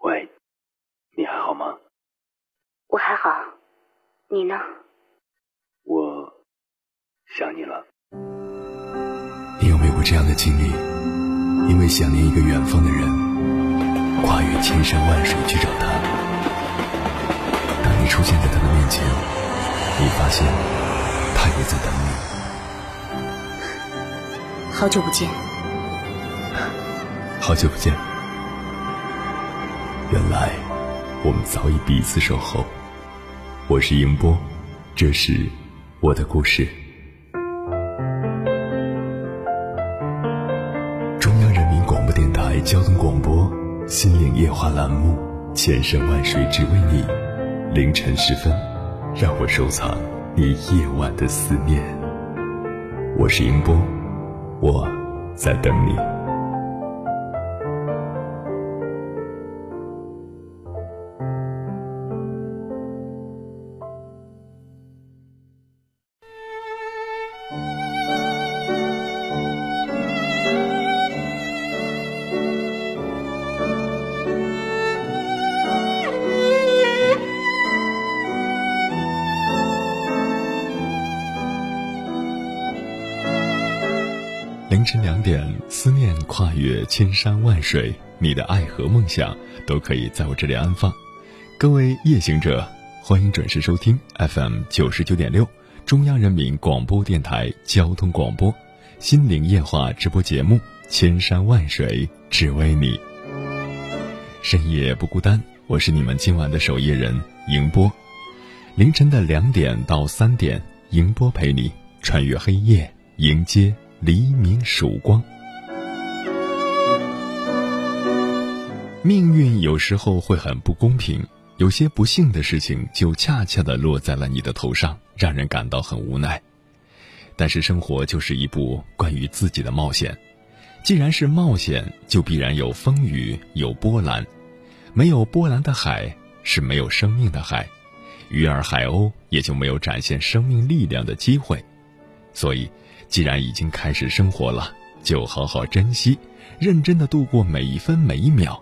喂，你还好吗？我还好，你呢？我想你了。你有没有过这样的经历？因为想念一个远方的人，跨越千山万水去找他。当你出现在他的面前，你发现他也在等你。好久不见。好久不见。原来我们早已彼此守候。我是迎波，这是我的故事。中央人民广播电台交通广播《心灵夜话》栏目，千山万水只为你。凌晨时分，让我收藏你夜晚的思念。我是迎波，我在等你。凌晨两点，思念跨越千山万水，你的爱和梦想都可以在我这里安放。各位夜行者，欢迎准时收听 FM 九十九点六，中央人民广播电台交通广播《心灵夜话》直播节目《千山万水只为你》。深夜不孤单，我是你们今晚的守夜人迎波。凌晨的两点到三点，迎波陪你穿越黑夜，迎接。黎明曙光，命运有时候会很不公平，有些不幸的事情就恰恰的落在了你的头上，让人感到很无奈。但是生活就是一部关于自己的冒险，既然是冒险，就必然有风雨，有波澜。没有波澜的海是没有生命的海，鱼儿海鸥也就没有展现生命力量的机会。所以。既然已经开始生活了，就好好珍惜，认真的度过每一分每一秒，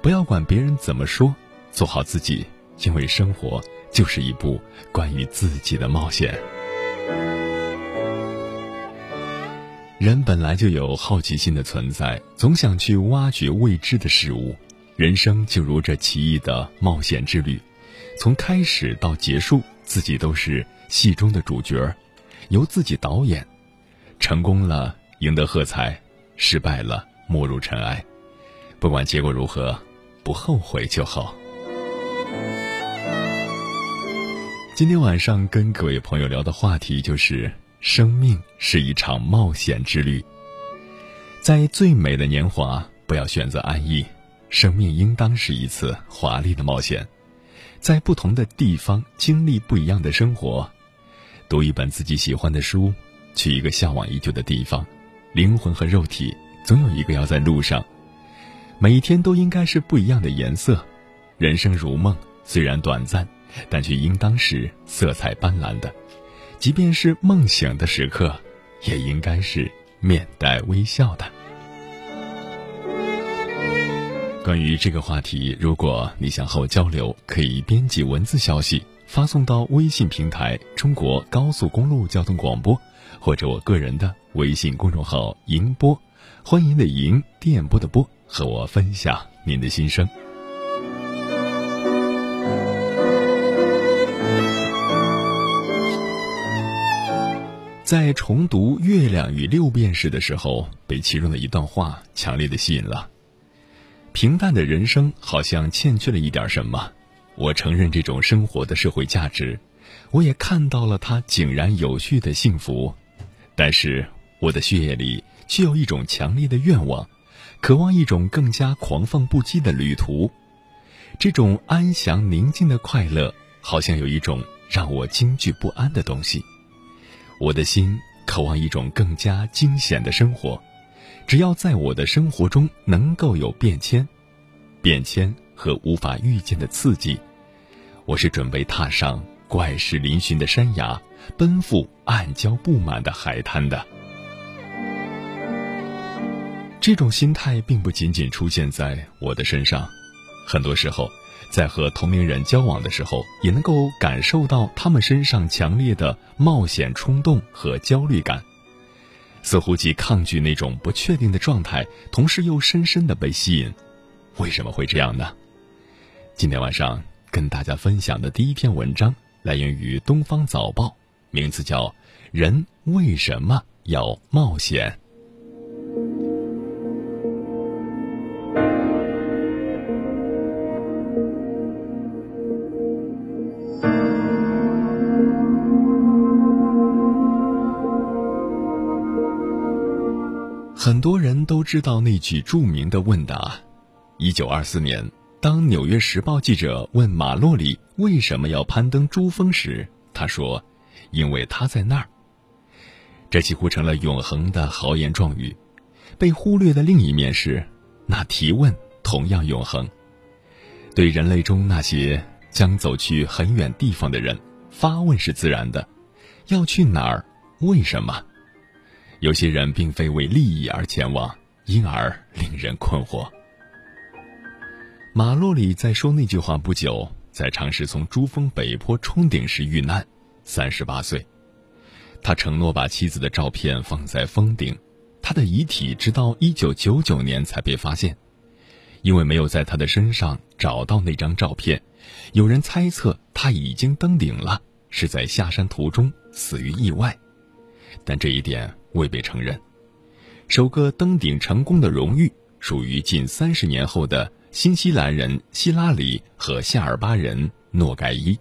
不要管别人怎么说，做好自己，因为生活就是一部关于自己的冒险。人本来就有好奇心的存在，总想去挖掘未知的事物，人生就如这奇异的冒险之旅，从开始到结束，自己都是戏中的主角，由自己导演。成功了，赢得喝彩；失败了，没入尘埃。不管结果如何，不后悔就好。今天晚上跟各位朋友聊的话题就是：生命是一场冒险之旅。在最美的年华，不要选择安逸，生命应当是一次华丽的冒险。在不同的地方经历不一样的生活，读一本自己喜欢的书。去一个向往已久的地方，灵魂和肉体总有一个要在路上。每一天都应该是不一样的颜色。人生如梦，虽然短暂，但却应当是色彩斑斓的。即便是梦醒的时刻，也应该是面带微笑的。关于这个话题，如果你想和我交流，可以编辑文字消息发送到微信平台“中国高速公路交通广播”。或者我个人的微信公众号“迎波”，欢迎的迎电波的波，和我分享您的心声。在重读《月亮与六便士》的时候，被其中的一段话强烈的吸引了。平淡的人生好像欠缺了一点什么，我承认这种生活的社会价值，我也看到了它井然有序的幸福。但是我的血液里却有一种强烈的愿望，渴望一种更加狂放不羁的旅途。这种安详宁静的快乐，好像有一种让我惊惧不安的东西。我的心渴望一种更加惊险的生活。只要在我的生活中能够有变迁、变迁和无法预见的刺激，我是准备踏上怪石嶙峋的山崖。奔赴暗礁布满的海滩的。这种心态并不仅仅出现在我的身上，很多时候，在和同龄人交往的时候，也能够感受到他们身上强烈的冒险冲动和焦虑感，似乎既抗拒那种不确定的状态，同时又深深的被吸引。为什么会这样呢？今天晚上跟大家分享的第一篇文章来源于《东方早报》，名字叫《人为什么要冒险》。很多人都知道那句著名的问答：一九二四年，当《纽约时报》记者问马洛里为什么要攀登珠峰时，他说：“因为他在那儿。”这几乎成了永恒的豪言壮语。被忽略的另一面是，那提问同样永恒。对人类中那些将走去很远地方的人，发问是自然的：要去哪儿？为什么？有些人并非为利益而前往，因而令人困惑。马洛里在说那句话不久，在尝试从珠峰北坡冲顶时遇难，三十八岁。他承诺把妻子的照片放在峰顶，他的遗体直到一九九九年才被发现，因为没有在他的身上找到那张照片，有人猜测他已经登顶了，是在下山途中死于意外，但这一点。未被承认，首个登顶成功的荣誉属于近三十年后的新西兰人希拉里和夏尔巴人诺盖伊。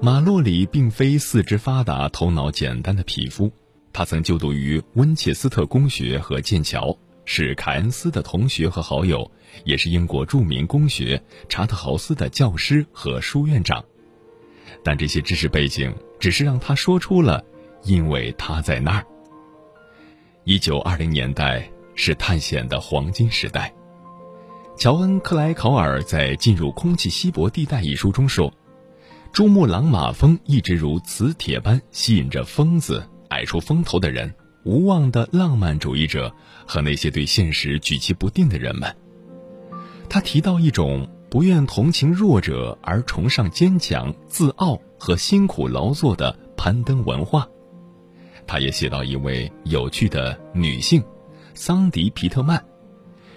马洛里并非四肢发达、头脑简单的匹夫，他曾就读于温切斯特公学和剑桥，是凯恩斯的同学和好友，也是英国著名公学查特豪斯的教师和书院长。但这些知识背景只是让他说出了，因为他在那儿。一九二零年代是探险的黄金时代。乔恩·克莱考尔在《进入空气稀薄地带》一书中说：“珠穆朗玛峰一直如磁铁般吸引着疯子、爱出风头的人、无望的浪漫主义者和那些对现实举棋不定的人们。”他提到一种。不愿同情弱者而崇尚坚强、自傲和辛苦劳作的攀登文化。他也写到一位有趣的女性，桑迪·皮特曼。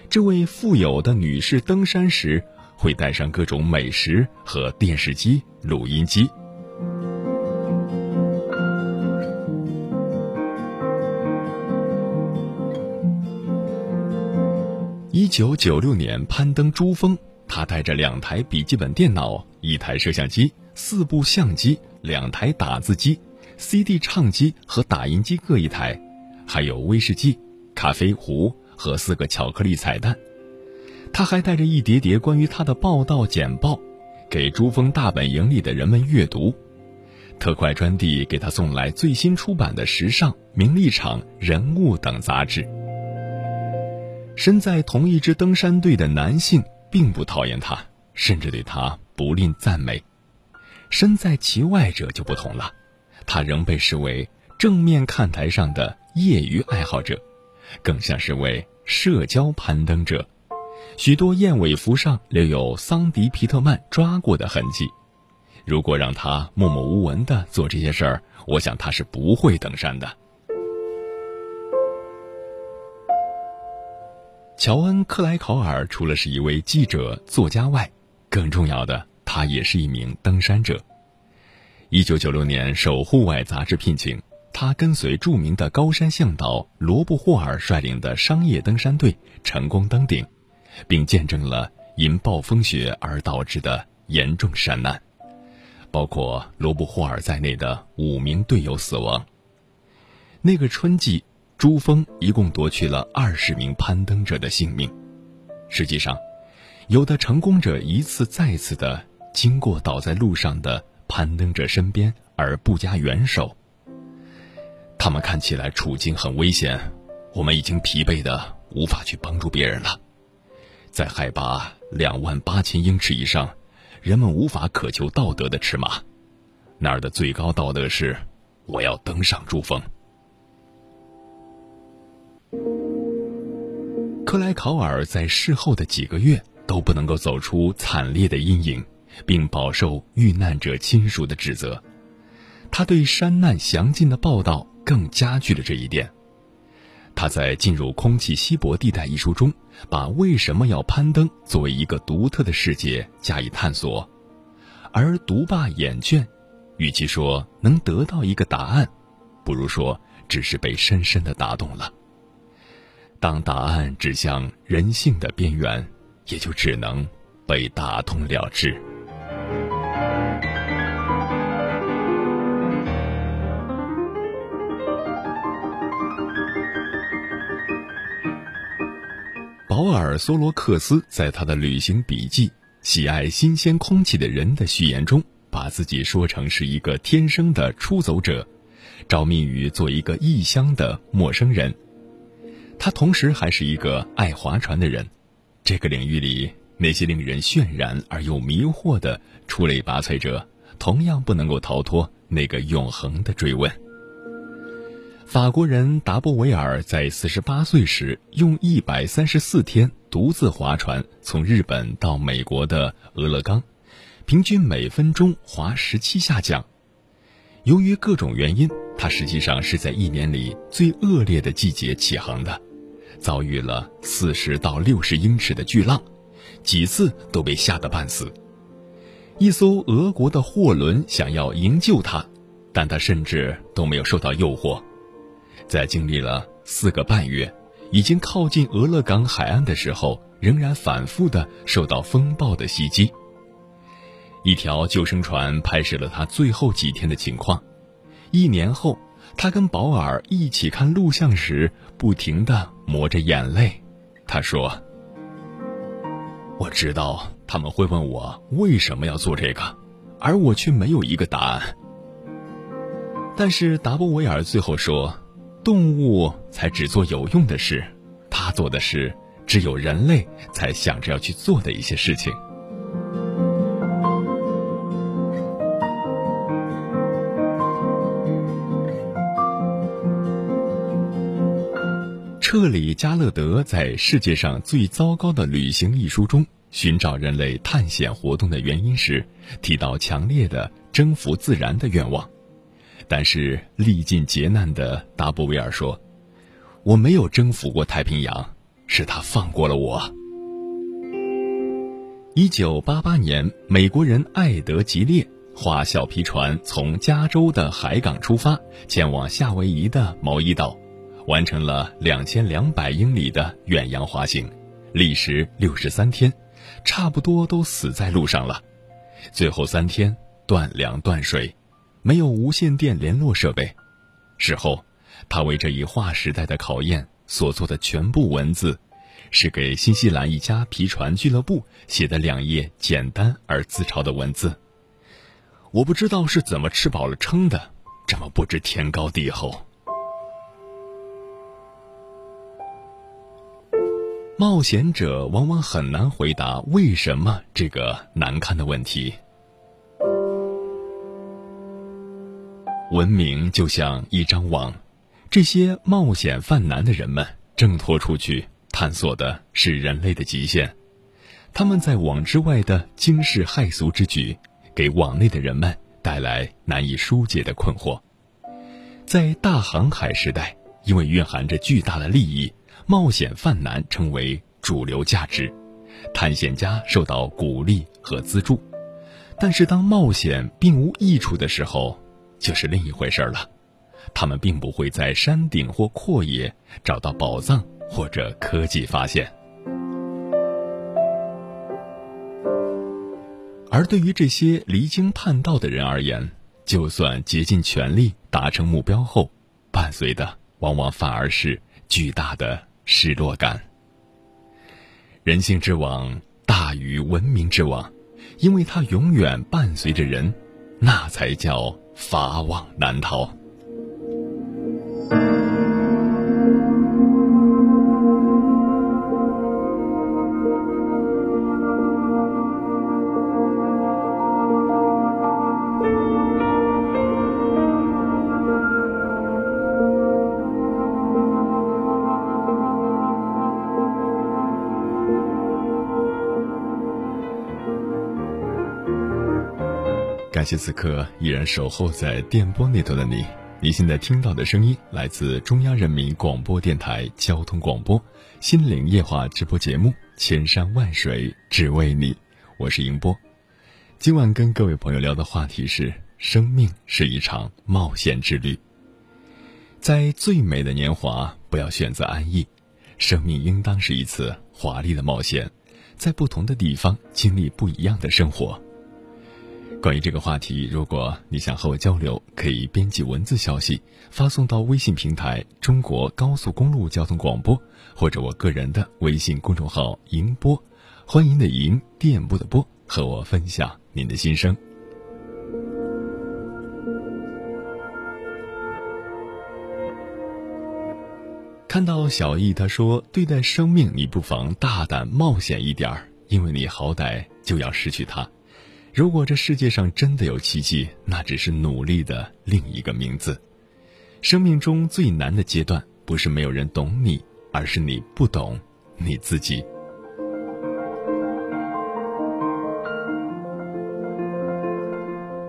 这位富有的女士登山时会带上各种美食和电视机、录音机。一九九六年攀登珠峰。他带着两台笔记本电脑、一台摄像机、四部相机、两台打字机、CD 唱机和打印机各一台，还有威士忌、咖啡壶和四个巧克力彩蛋。他还带着一叠叠关于他的报道简报，给珠峰大本营里的人们阅读。特快专递给他送来最新出版的《时尚》《名利场》《人物》等杂志。身在同一支登山队的男性。并不讨厌他，甚至对他不吝赞美。身在其外者就不同了，他仍被视为正面看台上的业余爱好者，更像是位社交攀登者。许多燕尾服上留有桑迪·皮特曼抓过的痕迹。如果让他默默无闻的做这些事儿，我想他是不会登山的。乔恩·克莱考尔除了是一位记者、作家外，更重要的，他也是一名登山者。一九九六年受户外杂志聘请，他跟随著名的高山向导罗布·霍尔率领的商业登山队成功登顶，并见证了因暴风雪而导致的严重山难，包括罗布·霍尔在内的五名队友死亡。那个春季。珠峰一共夺去了二十名攀登者的性命。实际上，有的成功者一次再次的经过倒在路上的攀登者身边而不加援手。他们看起来处境很危险，我们已经疲惫的无法去帮助别人了。在海拔两万八千英尺以上，人们无法渴求道德的尺码。那儿的最高道德是，我要登上珠峰。克莱考尔在事后的几个月都不能够走出惨烈的阴影，并饱受遇难者亲属的指责。他对山难详尽的报道更加剧了这一点。他在《进入空气稀薄地带》一书中，把为什么要攀登作为一个独特的世界加以探索，而独霸眼倦，与其说能得到一个答案，不如说只是被深深的打动了。当答案指向人性的边缘，也就只能被打通了之。保尔·索罗克斯在他的旅行笔记《喜爱新鲜空气的人》的序言中，把自己说成是一个天生的出走者，着迷于做一个异乡的陌生人。他同时还是一个爱划船的人，这个领域里那些令人渲染而又迷惑的出类拔萃者，同样不能够逃脱那个永恒的追问。法国人达波维尔在四十八岁时，用一百三十四天独自划船从日本到美国的俄勒冈，平均每分钟划十七下桨。由于各种原因，他实际上是在一年里最恶劣的季节起航的。遭遇了四十到六十英尺的巨浪，几次都被吓得半死。一艘俄国的货轮想要营救他，但他甚至都没有受到诱惑。在经历了四个半月，已经靠近俄勒冈海岸的时候，仍然反复的受到风暴的袭击。一条救生船拍摄了他最后几天的情况。一年后。他跟保尔一起看录像时，不停的抹着眼泪。他说：“我知道他们会问我为什么要做这个，而我却没有一个答案。”但是达波维尔最后说：“动物才只做有用的事，他做的事只有人类才想着要去做的一些事情。”彻里加勒德在《世界上最糟糕的旅行》一书中寻找人类探险活动的原因时，提到强烈的征服自然的愿望。但是历尽劫难的达布维尔说：“我没有征服过太平洋，是他放过了我。”一九八八年，美国人艾德吉列划小皮船从加州的海港出发，前往夏威夷的毛伊岛。完成了两千两百英里的远洋滑行，历时六十三天，差不多都死在路上了。最后三天断粮断水，没有无线电联络设备。事后，他为这一划时代的考验所做的全部文字，是给新西兰一家皮船俱乐部写的两页简单而自嘲的文字。我不知道是怎么吃饱了撑的，这么不知天高地厚。冒险者往往很难回答“为什么”这个难堪的问题。文明就像一张网，这些冒险犯难的人们挣脱出去，探索的是人类的极限。他们在网之外的惊世骇俗之举，给网内的人们带来难以疏解的困惑。在大航海时代，因为蕴含着巨大的利益。冒险犯难成为主流价值，探险家受到鼓励和资助。但是，当冒险并无益处的时候，就是另一回事了。他们并不会在山顶或阔野找到宝藏或者科技发现。而对于这些离经叛道的人而言，就算竭尽全力达成目标后，伴随的往往反而是巨大的。失落感。人性之网大于文明之网，因为它永远伴随着人，那才叫法网难逃。感谢此刻依然守候在电波那头的你。你现在听到的声音来自中央人民广播电台交通广播《心灵夜话》直播节目《千山万水只为你》，我是迎波。今晚跟各位朋友聊的话题是：生命是一场冒险之旅。在最美的年华，不要选择安逸，生命应当是一次华丽的冒险，在不同的地方经历不一样的生活。关于这个话题，如果你想和我交流，可以编辑文字消息发送到微信平台“中国高速公路交通广播”，或者我个人的微信公众号“迎播”，欢迎的迎，电波的波，和我分享您的心声。看到小易他说：“对待生命，你不妨大胆冒险一点儿，因为你好歹就要失去它。”如果这世界上真的有奇迹，那只是努力的另一个名字。生命中最难的阶段，不是没有人懂你，而是你不懂你自己。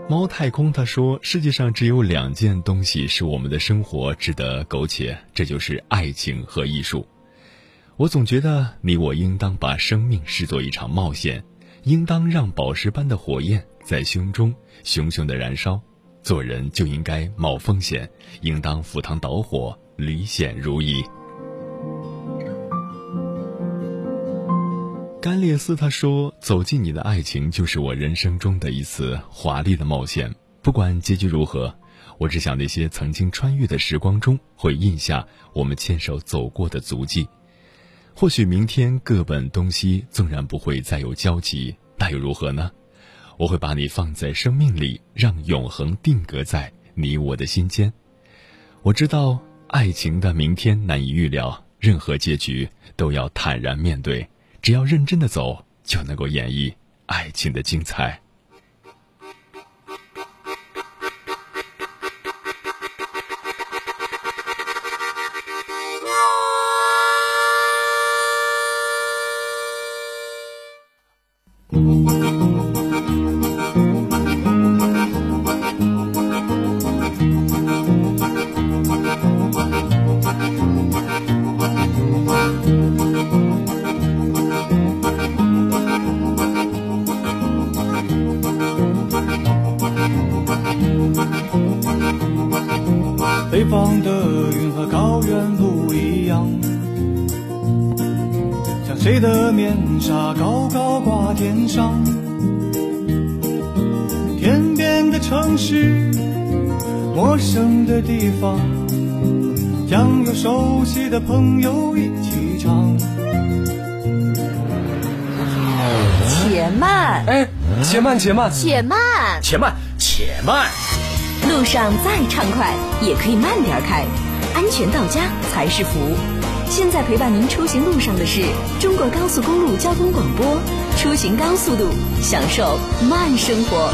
猫太空他说：“世界上只有两件东西是我们的生活值得苟且，这就是爱情和艺术。”我总觉得你我应当把生命视作一场冒险。应当让宝石般的火焰在胸中熊熊的燃烧，做人就应该冒风险，应当赴汤蹈火，履险如意。甘列斯他说：“走进你的爱情，就是我人生中的一次华丽的冒险。不管结局如何，我只想那些曾经穿越的时光中，会印下我们牵手走过的足迹。”或许明天各奔东西，纵然不会再有交集，那又如何呢？我会把你放在生命里，让永恒定格在你我的心间。我知道爱情的明天难以预料，任何结局都要坦然面对，只要认真的走，就能够演绎爱情的精彩。的朋友一起唱。且慢，哎，且慢，且慢，且慢，且慢，且慢。路上再畅快，也可以慢点开，安全到家才是福。现在陪伴您出行路上的是中国高速公路交通广播，出行高速度，享受慢生活。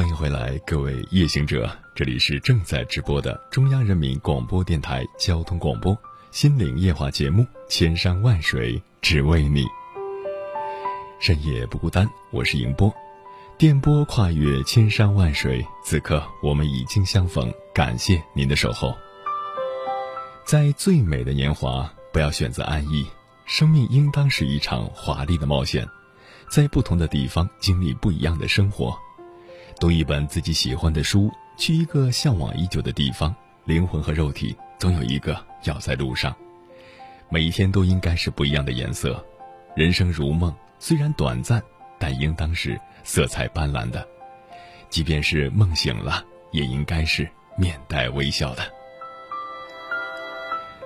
欢迎回来，各位夜行者，这里是正在直播的中央人民广播电台交通广播心灵夜话节目《千山万水只为你》，深夜不孤单，我是迎波，电波跨越千山万水，此刻我们已经相逢，感谢您的守候。在最美的年华，不要选择安逸，生命应当是一场华丽的冒险，在不同的地方经历不一样的生活。读一本自己喜欢的书，去一个向往已久的地方，灵魂和肉体总有一个要在路上。每一天都应该是不一样的颜色。人生如梦，虽然短暂，但应当是色彩斑斓的。即便是梦醒了，也应该是面带微笑的。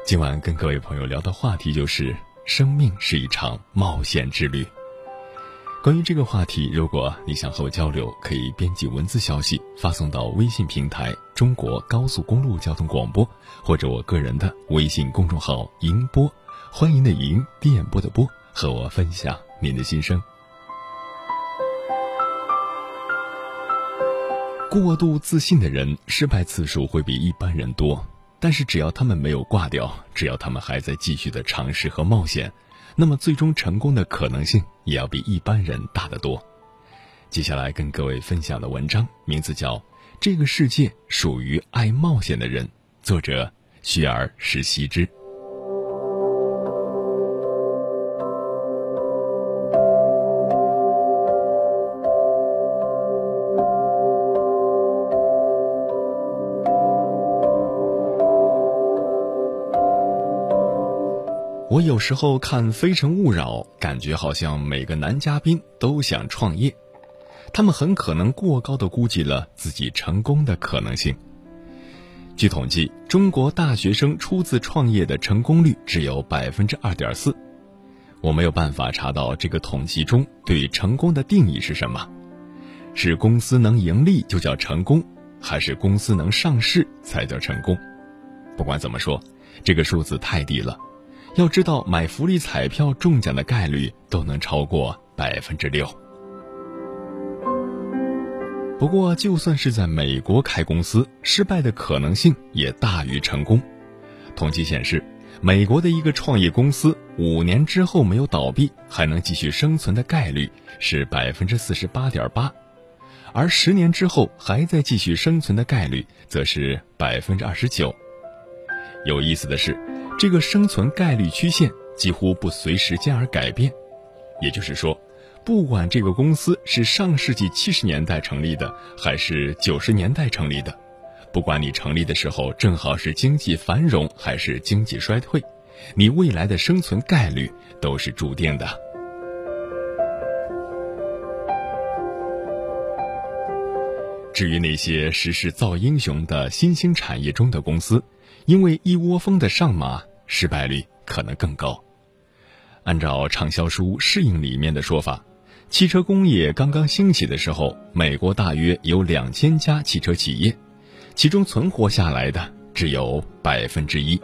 今晚跟各位朋友聊的话题就是：生命是一场冒险之旅。关于这个话题，如果你想和我交流，可以编辑文字消息发送到微信平台“中国高速公路交通广播”，或者我个人的微信公众号“迎播”，欢迎的迎，电波的波，和我分享您的心声。过度自信的人，失败次数会比一般人多，但是只要他们没有挂掉，只要他们还在继续的尝试和冒险。那么，最终成功的可能性也要比一般人大得多。接下来跟各位分享的文章名字叫《这个世界属于爱冒险的人》，作者徐儿石希之。我有时候看《非诚勿扰》，感觉好像每个男嘉宾都想创业，他们很可能过高的估计了自己成功的可能性。据统计，中国大学生初次创业的成功率只有百分之二点四。我没有办法查到这个统计中对成功的定义是什么，是公司能盈利就叫成功，还是公司能上市才叫成功？不管怎么说，这个数字太低了。要知道，买福利彩票中奖的概率都能超过百分之六。不过，就算是在美国开公司，失败的可能性也大于成功。统计显示，美国的一个创业公司五年之后没有倒闭，还能继续生存的概率是百分之四十八点八，而十年之后还在继续生存的概率则是百分之二十九。有意思的是。这个生存概率曲线几乎不随时间而改变，也就是说，不管这个公司是上世纪七十年代成立的，还是九十年代成立的，不管你成立的时候正好是经济繁荣还是经济衰退，你未来的生存概率都是注定的。至于那些时势造英雄的新兴产业中的公司，因为一窝蜂的上马，失败率可能更高。按照畅销书《适应》里面的说法，汽车工业刚刚兴起的时候，美国大约有两千家汽车企业，其中存活下来的只有百分之一。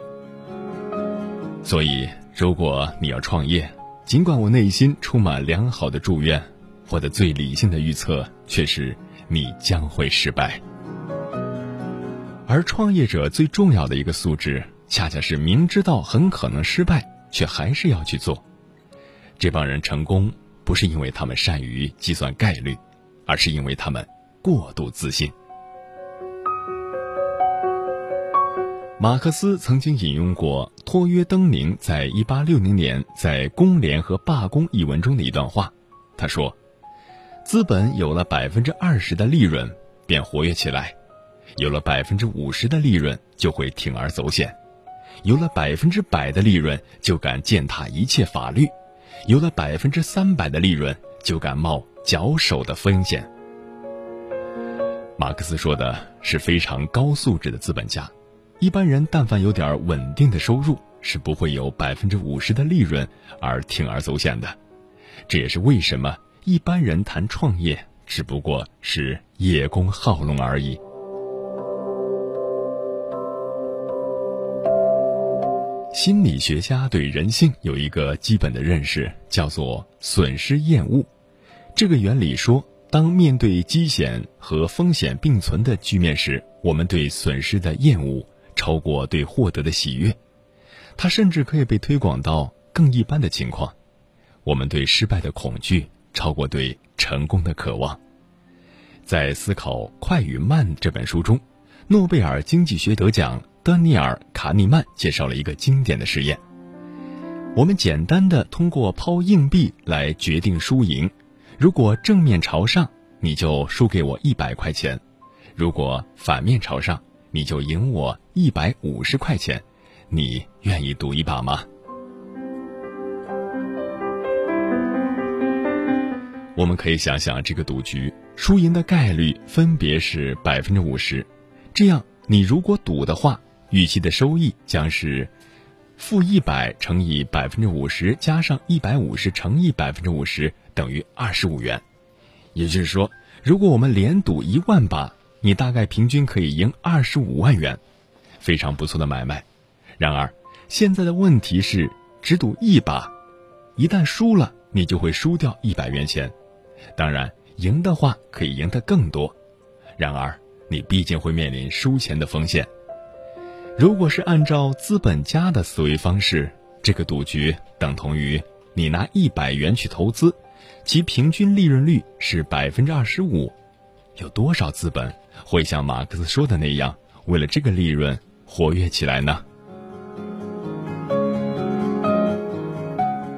所以，如果你要创业，尽管我内心充满良好的祝愿，我的最理性的预测却是你将会失败。而创业者最重要的一个素质，恰恰是明知道很可能失败，却还是要去做。这帮人成功，不是因为他们善于计算概率，而是因为他们过度自信。马克思曾经引用过托约登宁在一八六零年在《工联和罢工》一文中的一段话，他说：“资本有了百分之二十的利润，便活跃起来。”有了百分之五十的利润，就会铤而走险；有了百分之百的利润，就敢践踏一切法律；有了百分之三百的利润，就敢冒脚手的风险。马克思说的是非常高素质的资本家，一般人但凡有点稳定的收入，是不会有百分之五十的利润而铤而走险的。这也是为什么一般人谈创业，只不过是叶公好龙而已。心理学家对人性有一个基本的认识，叫做损失厌恶。这个原理说，当面对危险和风险并存的局面时，我们对损失的厌恶超过对获得的喜悦。它甚至可以被推广到更一般的情况：我们对失败的恐惧超过对成功的渴望。在《思考快与慢》这本书中，诺贝尔经济学得奖。丹尼尔·卡尼曼介绍了一个经典的实验：我们简单的通过抛硬币来决定输赢。如果正面朝上，你就输给我一百块钱；如果反面朝上，你就赢我一百五十块钱。你愿意赌一把吗？我们可以想想这个赌局输赢的概率分别是百分之五十，这样你如果赌的话，预期的收益将是负一百乘以百分之五十加上一百五十乘以百分之五十等于二十五元。也就是说，如果我们连赌一万把，你大概平均可以赢二十五万元，非常不错的买卖。然而，现在的问题是只赌一把，一旦输了，你就会输掉一百元钱。当然，赢的话可以赢得更多，然而你毕竟会面临输钱的风险。如果是按照资本家的思维方式，这个赌局等同于你拿一百元去投资，其平均利润率是百分之二十五。有多少资本会像马克思说的那样，为了这个利润活跃起来呢？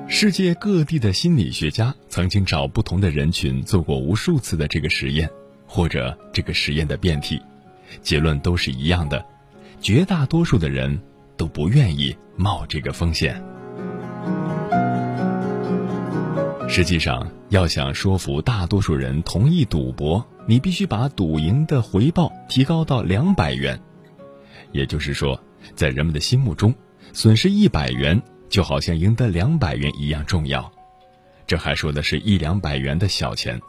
世界各地的心理学家曾经找不同的人群做过无数次的这个实验，或者这个实验的变体，结论都是一样的：绝大多数的人都不愿意冒这个风险。实际上，要想说服大多数人同意赌博，你必须把赌赢的回报提高到两百元。也就是说，在人们的心目中，损失一百元。就好像赢得两百元一样重要，这还说的是一两百元的小钱。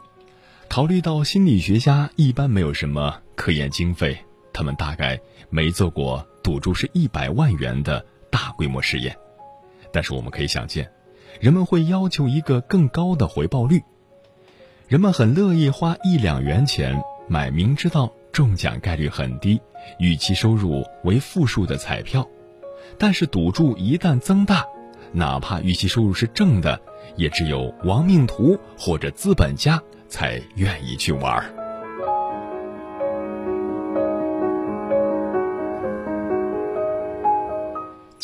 考虑到心理学家一般没有什么科研经费，他们大概没做过赌注是一百万元的大规模实验。但是我们可以想见，人们会要求一个更高的回报率。人们很乐意花一两元钱买明知道中奖概率很低、预期收入为负数的彩票，但是赌注一旦增大，哪怕预期收入是正的，也只有亡命徒或者资本家才愿意去玩儿。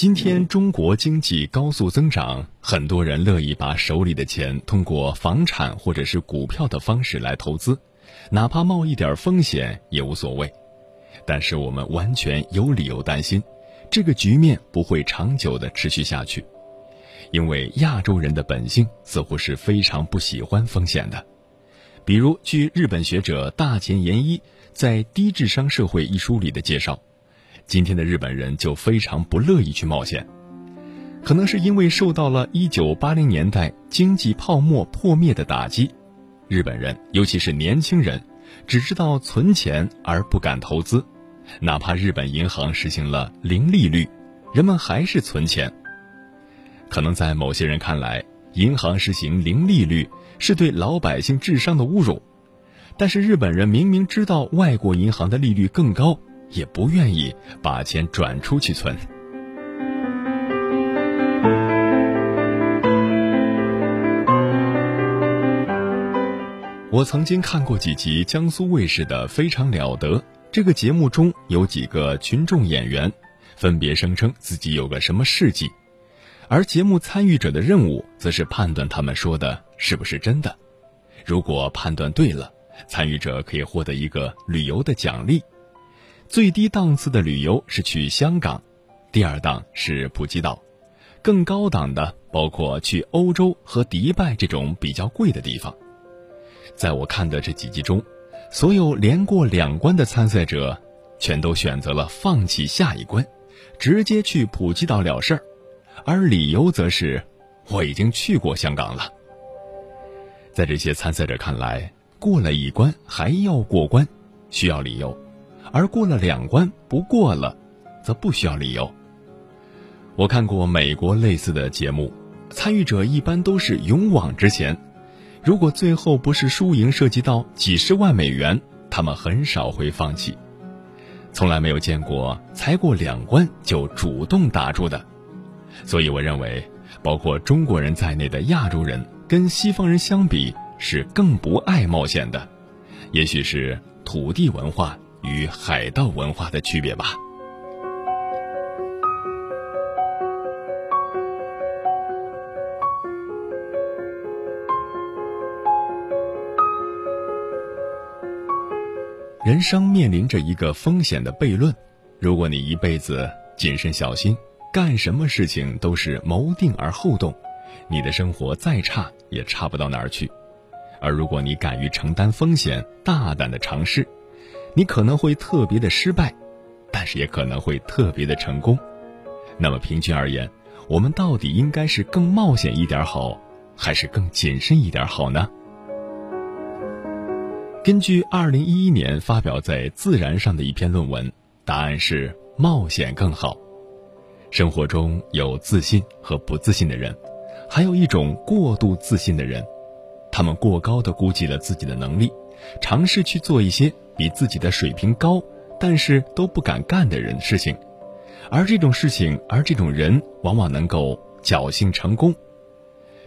今天中国经济高速增长，很多人乐意把手里的钱通过房产或者是股票的方式来投资，哪怕冒一点风险也无所谓。但是我们完全有理由担心，这个局面不会长久的持续下去。因为亚洲人的本性似乎是非常不喜欢风险的，比如据日本学者大前研一在《低智商社会》一书里的介绍，今天的日本人就非常不乐意去冒险，可能是因为受到了一九八零年代经济泡沫破灭的打击，日本人尤其是年轻人只知道存钱而不敢投资，哪怕日本银行实行了零利率，人们还是存钱。可能在某些人看来，银行实行零利率是对老百姓智商的侮辱，但是日本人明明知道外国银行的利率更高，也不愿意把钱转出去存。我曾经看过几集江苏卫视的《非常了得》，这个节目中有几个群众演员，分别声称自己有个什么事迹。而节目参与者的任务，则是判断他们说的是不是真的。如果判断对了，参与者可以获得一个旅游的奖励。最低档次的旅游是去香港，第二档是普吉岛，更高档的包括去欧洲和迪拜这种比较贵的地方。在我看的这几集中，所有连过两关的参赛者，全都选择了放弃下一关，直接去普吉岛了事儿。而理由则是，我已经去过香港了。在这些参赛者看来，过了一关还要过关，需要理由；而过了两关不过了，则不需要理由。我看过美国类似的节目，参与者一般都是勇往直前。如果最后不是输赢涉及到几十万美元，他们很少会放弃。从来没有见过才过两关就主动打住的。所以，我认为，包括中国人在内的亚洲人跟西方人相比是更不爱冒险的，也许是土地文化与海盗文化的区别吧。人生面临着一个风险的悖论，如果你一辈子谨慎小心。干什么事情都是谋定而后动，你的生活再差也差不到哪儿去。而如果你敢于承担风险，大胆的尝试，你可能会特别的失败，但是也可能会特别的成功。那么平均而言，我们到底应该是更冒险一点好，还是更谨慎一点好呢？根据二零一一年发表在《自然》上的一篇论文，答案是冒险更好。生活中有自信和不自信的人，还有一种过度自信的人，他们过高的估计了自己的能力，尝试去做一些比自己的水平高，但是都不敢干的人事情，而这种事情，而这种人往往能够侥幸成功。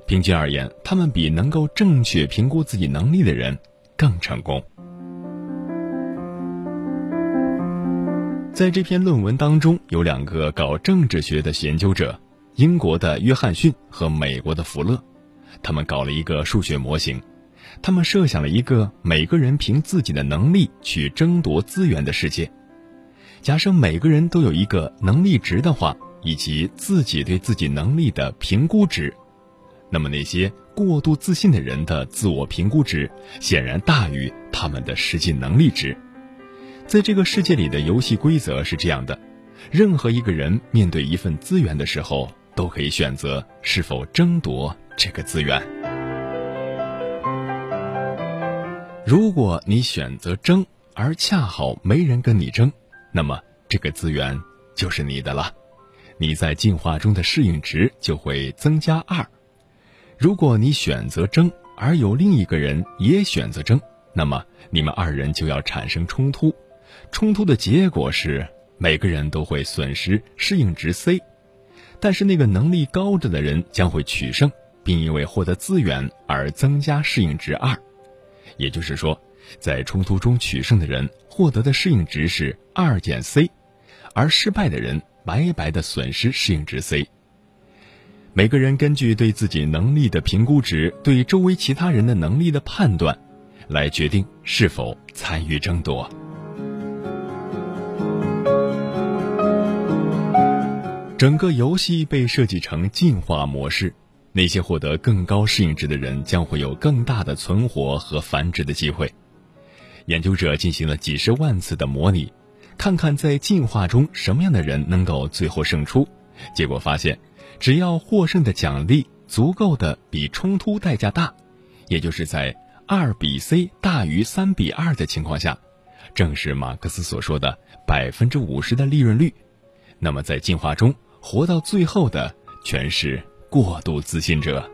平均而言，他们比能够正确评估自己能力的人。更成功。在这篇论文当中，有两个搞政治学的研究者，英国的约翰逊和美国的福勒，他们搞了一个数学模型，他们设想了一个每个人凭自己的能力去争夺资源的世界。假设每个人都有一个能力值的话，以及自己对自己能力的评估值。那么那些过度自信的人的自我评估值显然大于他们的实际能力值。在这个世界里的游戏规则是这样的：任何一个人面对一份资源的时候，都可以选择是否争夺这个资源。如果你选择争，而恰好没人跟你争，那么这个资源就是你的了。你在进化中的适应值就会增加二。如果你选择争，而有另一个人也选择争，那么你们二人就要产生冲突。冲突的结果是每个人都会损失适应值 C，但是那个能力高着的人将会取胜，并因为获得资源而增加适应值二。也就是说，在冲突中取胜的人获得的适应值是二减 C，而失败的人白白的损失适应值 C。每个人根据对自己能力的评估值，对周围其他人的能力的判断，来决定是否参与争夺。整个游戏被设计成进化模式，那些获得更高适应值的人将会有更大的存活和繁殖的机会。研究者进行了几十万次的模拟，看看在进化中什么样的人能够最后胜出。结果发现。只要获胜的奖励足够的比冲突代价大，也就是在二比 C 大于三比二的情况下，正是马克思所说的百分之五十的利润率。那么在进化中活到最后的全是过度自信者。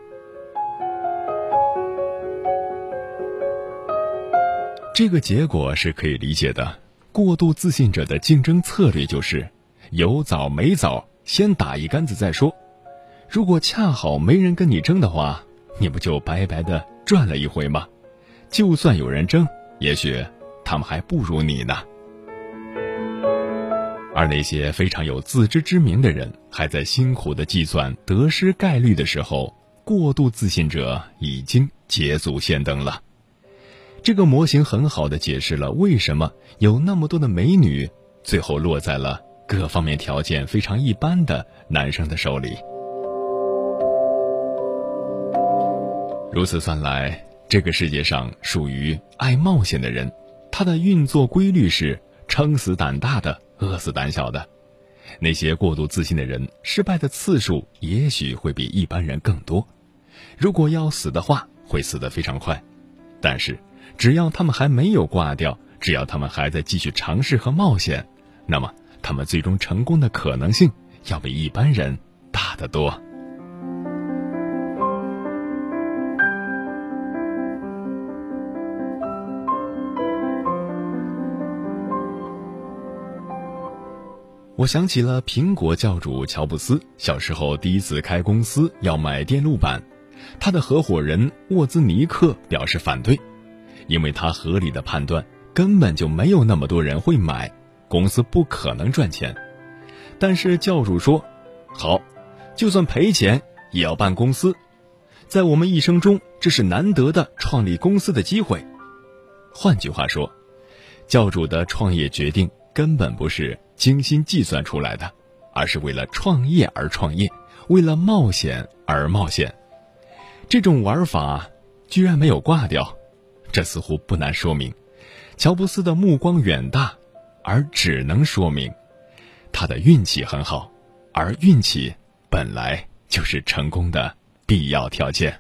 这个结果是可以理解的。过度自信者的竞争策略就是有枣没枣，先打一竿子再说。如果恰好没人跟你争的话，你不就白白的赚了一回吗？就算有人争，也许他们还不如你呢。而那些非常有自知之明的人，还在辛苦的计算得失概率的时候，过度自信者已经捷足先登了。这个模型很好的解释了为什么有那么多的美女，最后落在了各方面条件非常一般的男生的手里。如此算来，这个世界上属于爱冒险的人，他的运作规律是撑死胆大的，饿死胆小的。那些过度自信的人，失败的次数也许会比一般人更多。如果要死的话，会死得非常快。但是，只要他们还没有挂掉，只要他们还在继续尝试和冒险，那么他们最终成功的可能性要比一般人大得多。我想起了苹果教主乔布斯小时候第一次开公司要买电路板，他的合伙人沃兹尼克表示反对，因为他合理的判断根本就没有那么多人会买，公司不可能赚钱。但是教主说：“好，就算赔钱也要办公司，在我们一生中这是难得的创立公司的机会。”换句话说，教主的创业决定根本不是。精心计算出来的，而是为了创业而创业，为了冒险而冒险。这种玩法居然没有挂掉，这似乎不难说明，乔布斯的目光远大，而只能说明，他的运气很好，而运气本来就是成功的必要条件。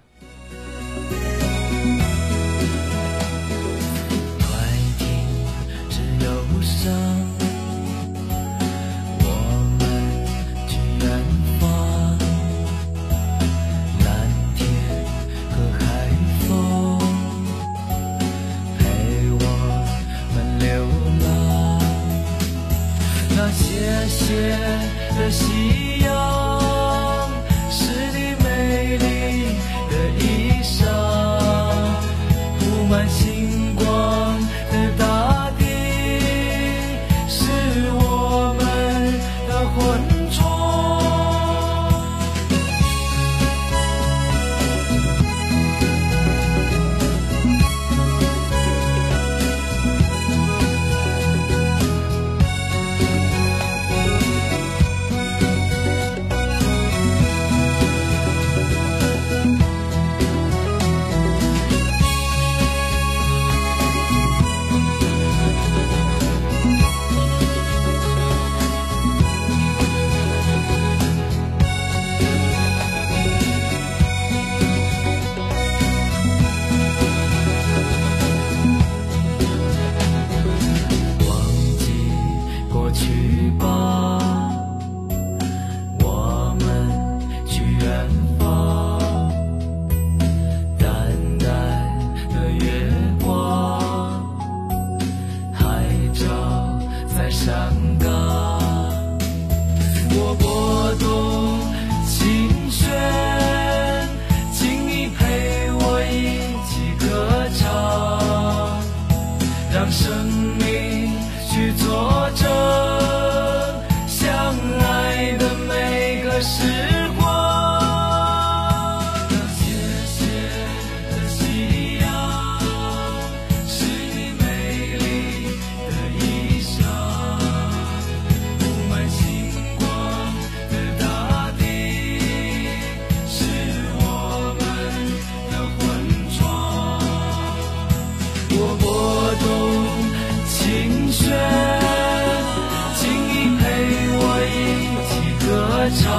场，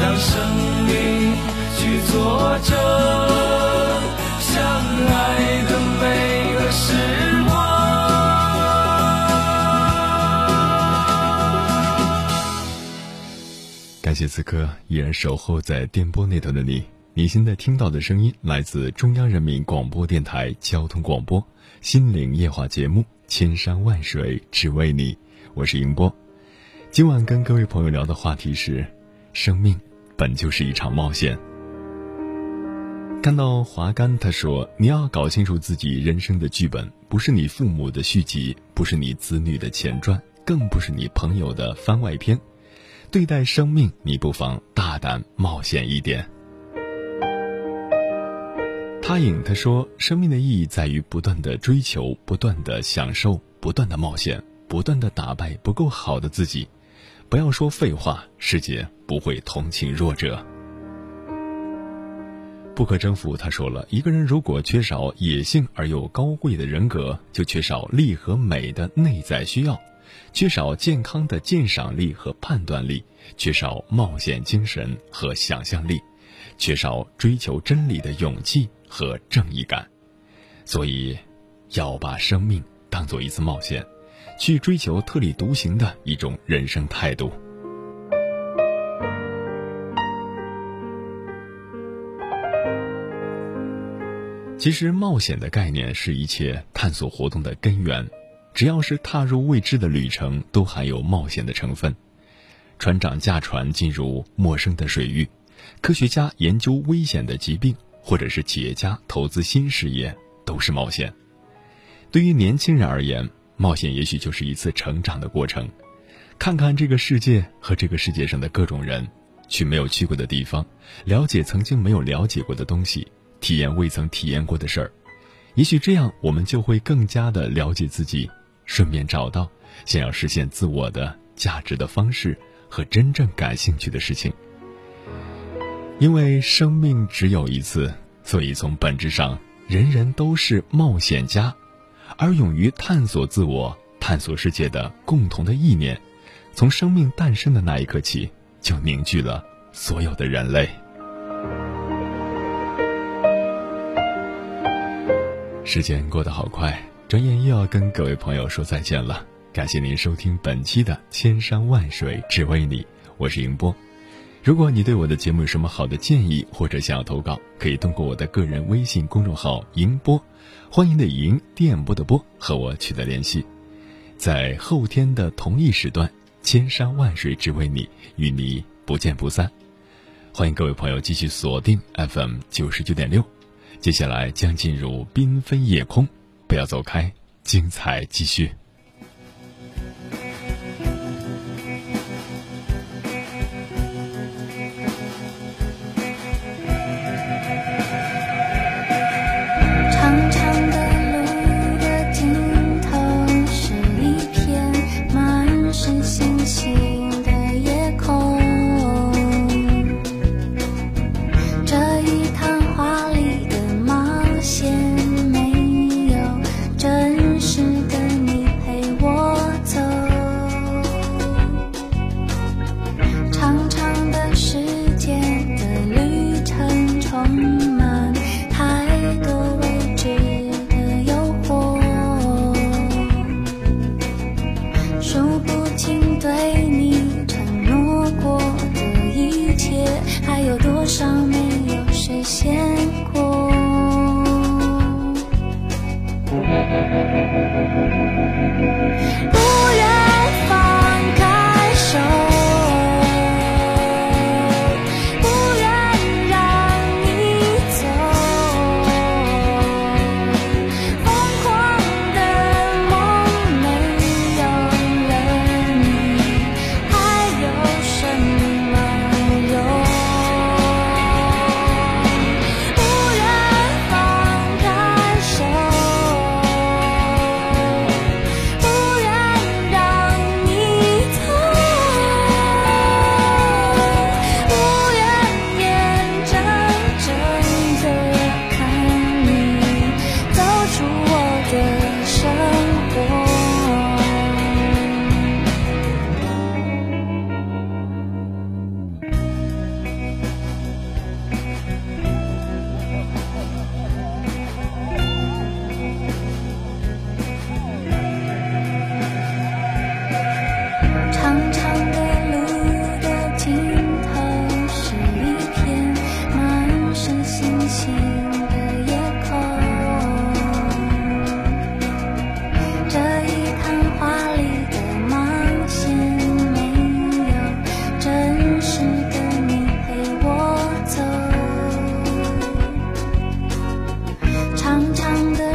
让生命去作证，相爱的每个时光感谢此刻依然守候在电波那头的你。你现在听到的声音来自中央人民广播电台交通广播《心灵夜话》节目《千山万水只为你》，我是迎波。今晚跟各位朋友聊的话题是：生命本就是一场冒险。看到华干他说：“你要搞清楚自己人生的剧本，不是你父母的续集，不是你子女的前传，更不是你朋友的番外篇。”对待生命，你不妨大胆冒险一点。他影他说，生命的意义在于不断的追求，不断的享受，不断的冒险，不断的打败不够好的自己。不要说废话，世界不会同情弱者。不可征服，他说了一个人如果缺少野性而又高贵的人格，就缺少力和美的内在需要。缺少健康的鉴赏力和判断力，缺少冒险精神和想象力，缺少追求真理的勇气和正义感，所以，要把生命当做一次冒险，去追求特立独行的一种人生态度。其实，冒险的概念是一切探索活动的根源。只要是踏入未知的旅程，都含有冒险的成分。船长驾船进入陌生的水域，科学家研究危险的疾病，或者是企业家投资新事业，都是冒险。对于年轻人而言，冒险也许就是一次成长的过程。看看这个世界和这个世界上的各种人，去没有去过的地方，了解曾经没有了解过的东西，体验未曾体验过的事儿。也许这样，我们就会更加的了解自己。顺便找到想要实现自我的价值的方式和真正感兴趣的事情。因为生命只有一次，所以从本质上，人人都是冒险家，而勇于探索自我、探索世界的共同的意念，从生命诞生的那一刻起，就凝聚了所有的人类。时间过得好快，转眼又要跟各位朋友说再见了。感谢您收听本期的《千山万水只为你》，我是迎波。如果你对我的节目有什么好的建议，或者想要投稿，可以通过我的个人微信公众号“迎波”，欢迎的迎，电波的波，和我取得联系。在后天的同一时段，千山万水只为你，与你不见不散。欢迎各位朋友继续锁定 FM 九十九点六，接下来将进入缤纷夜空，不要走开，精彩继续。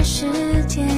时世界。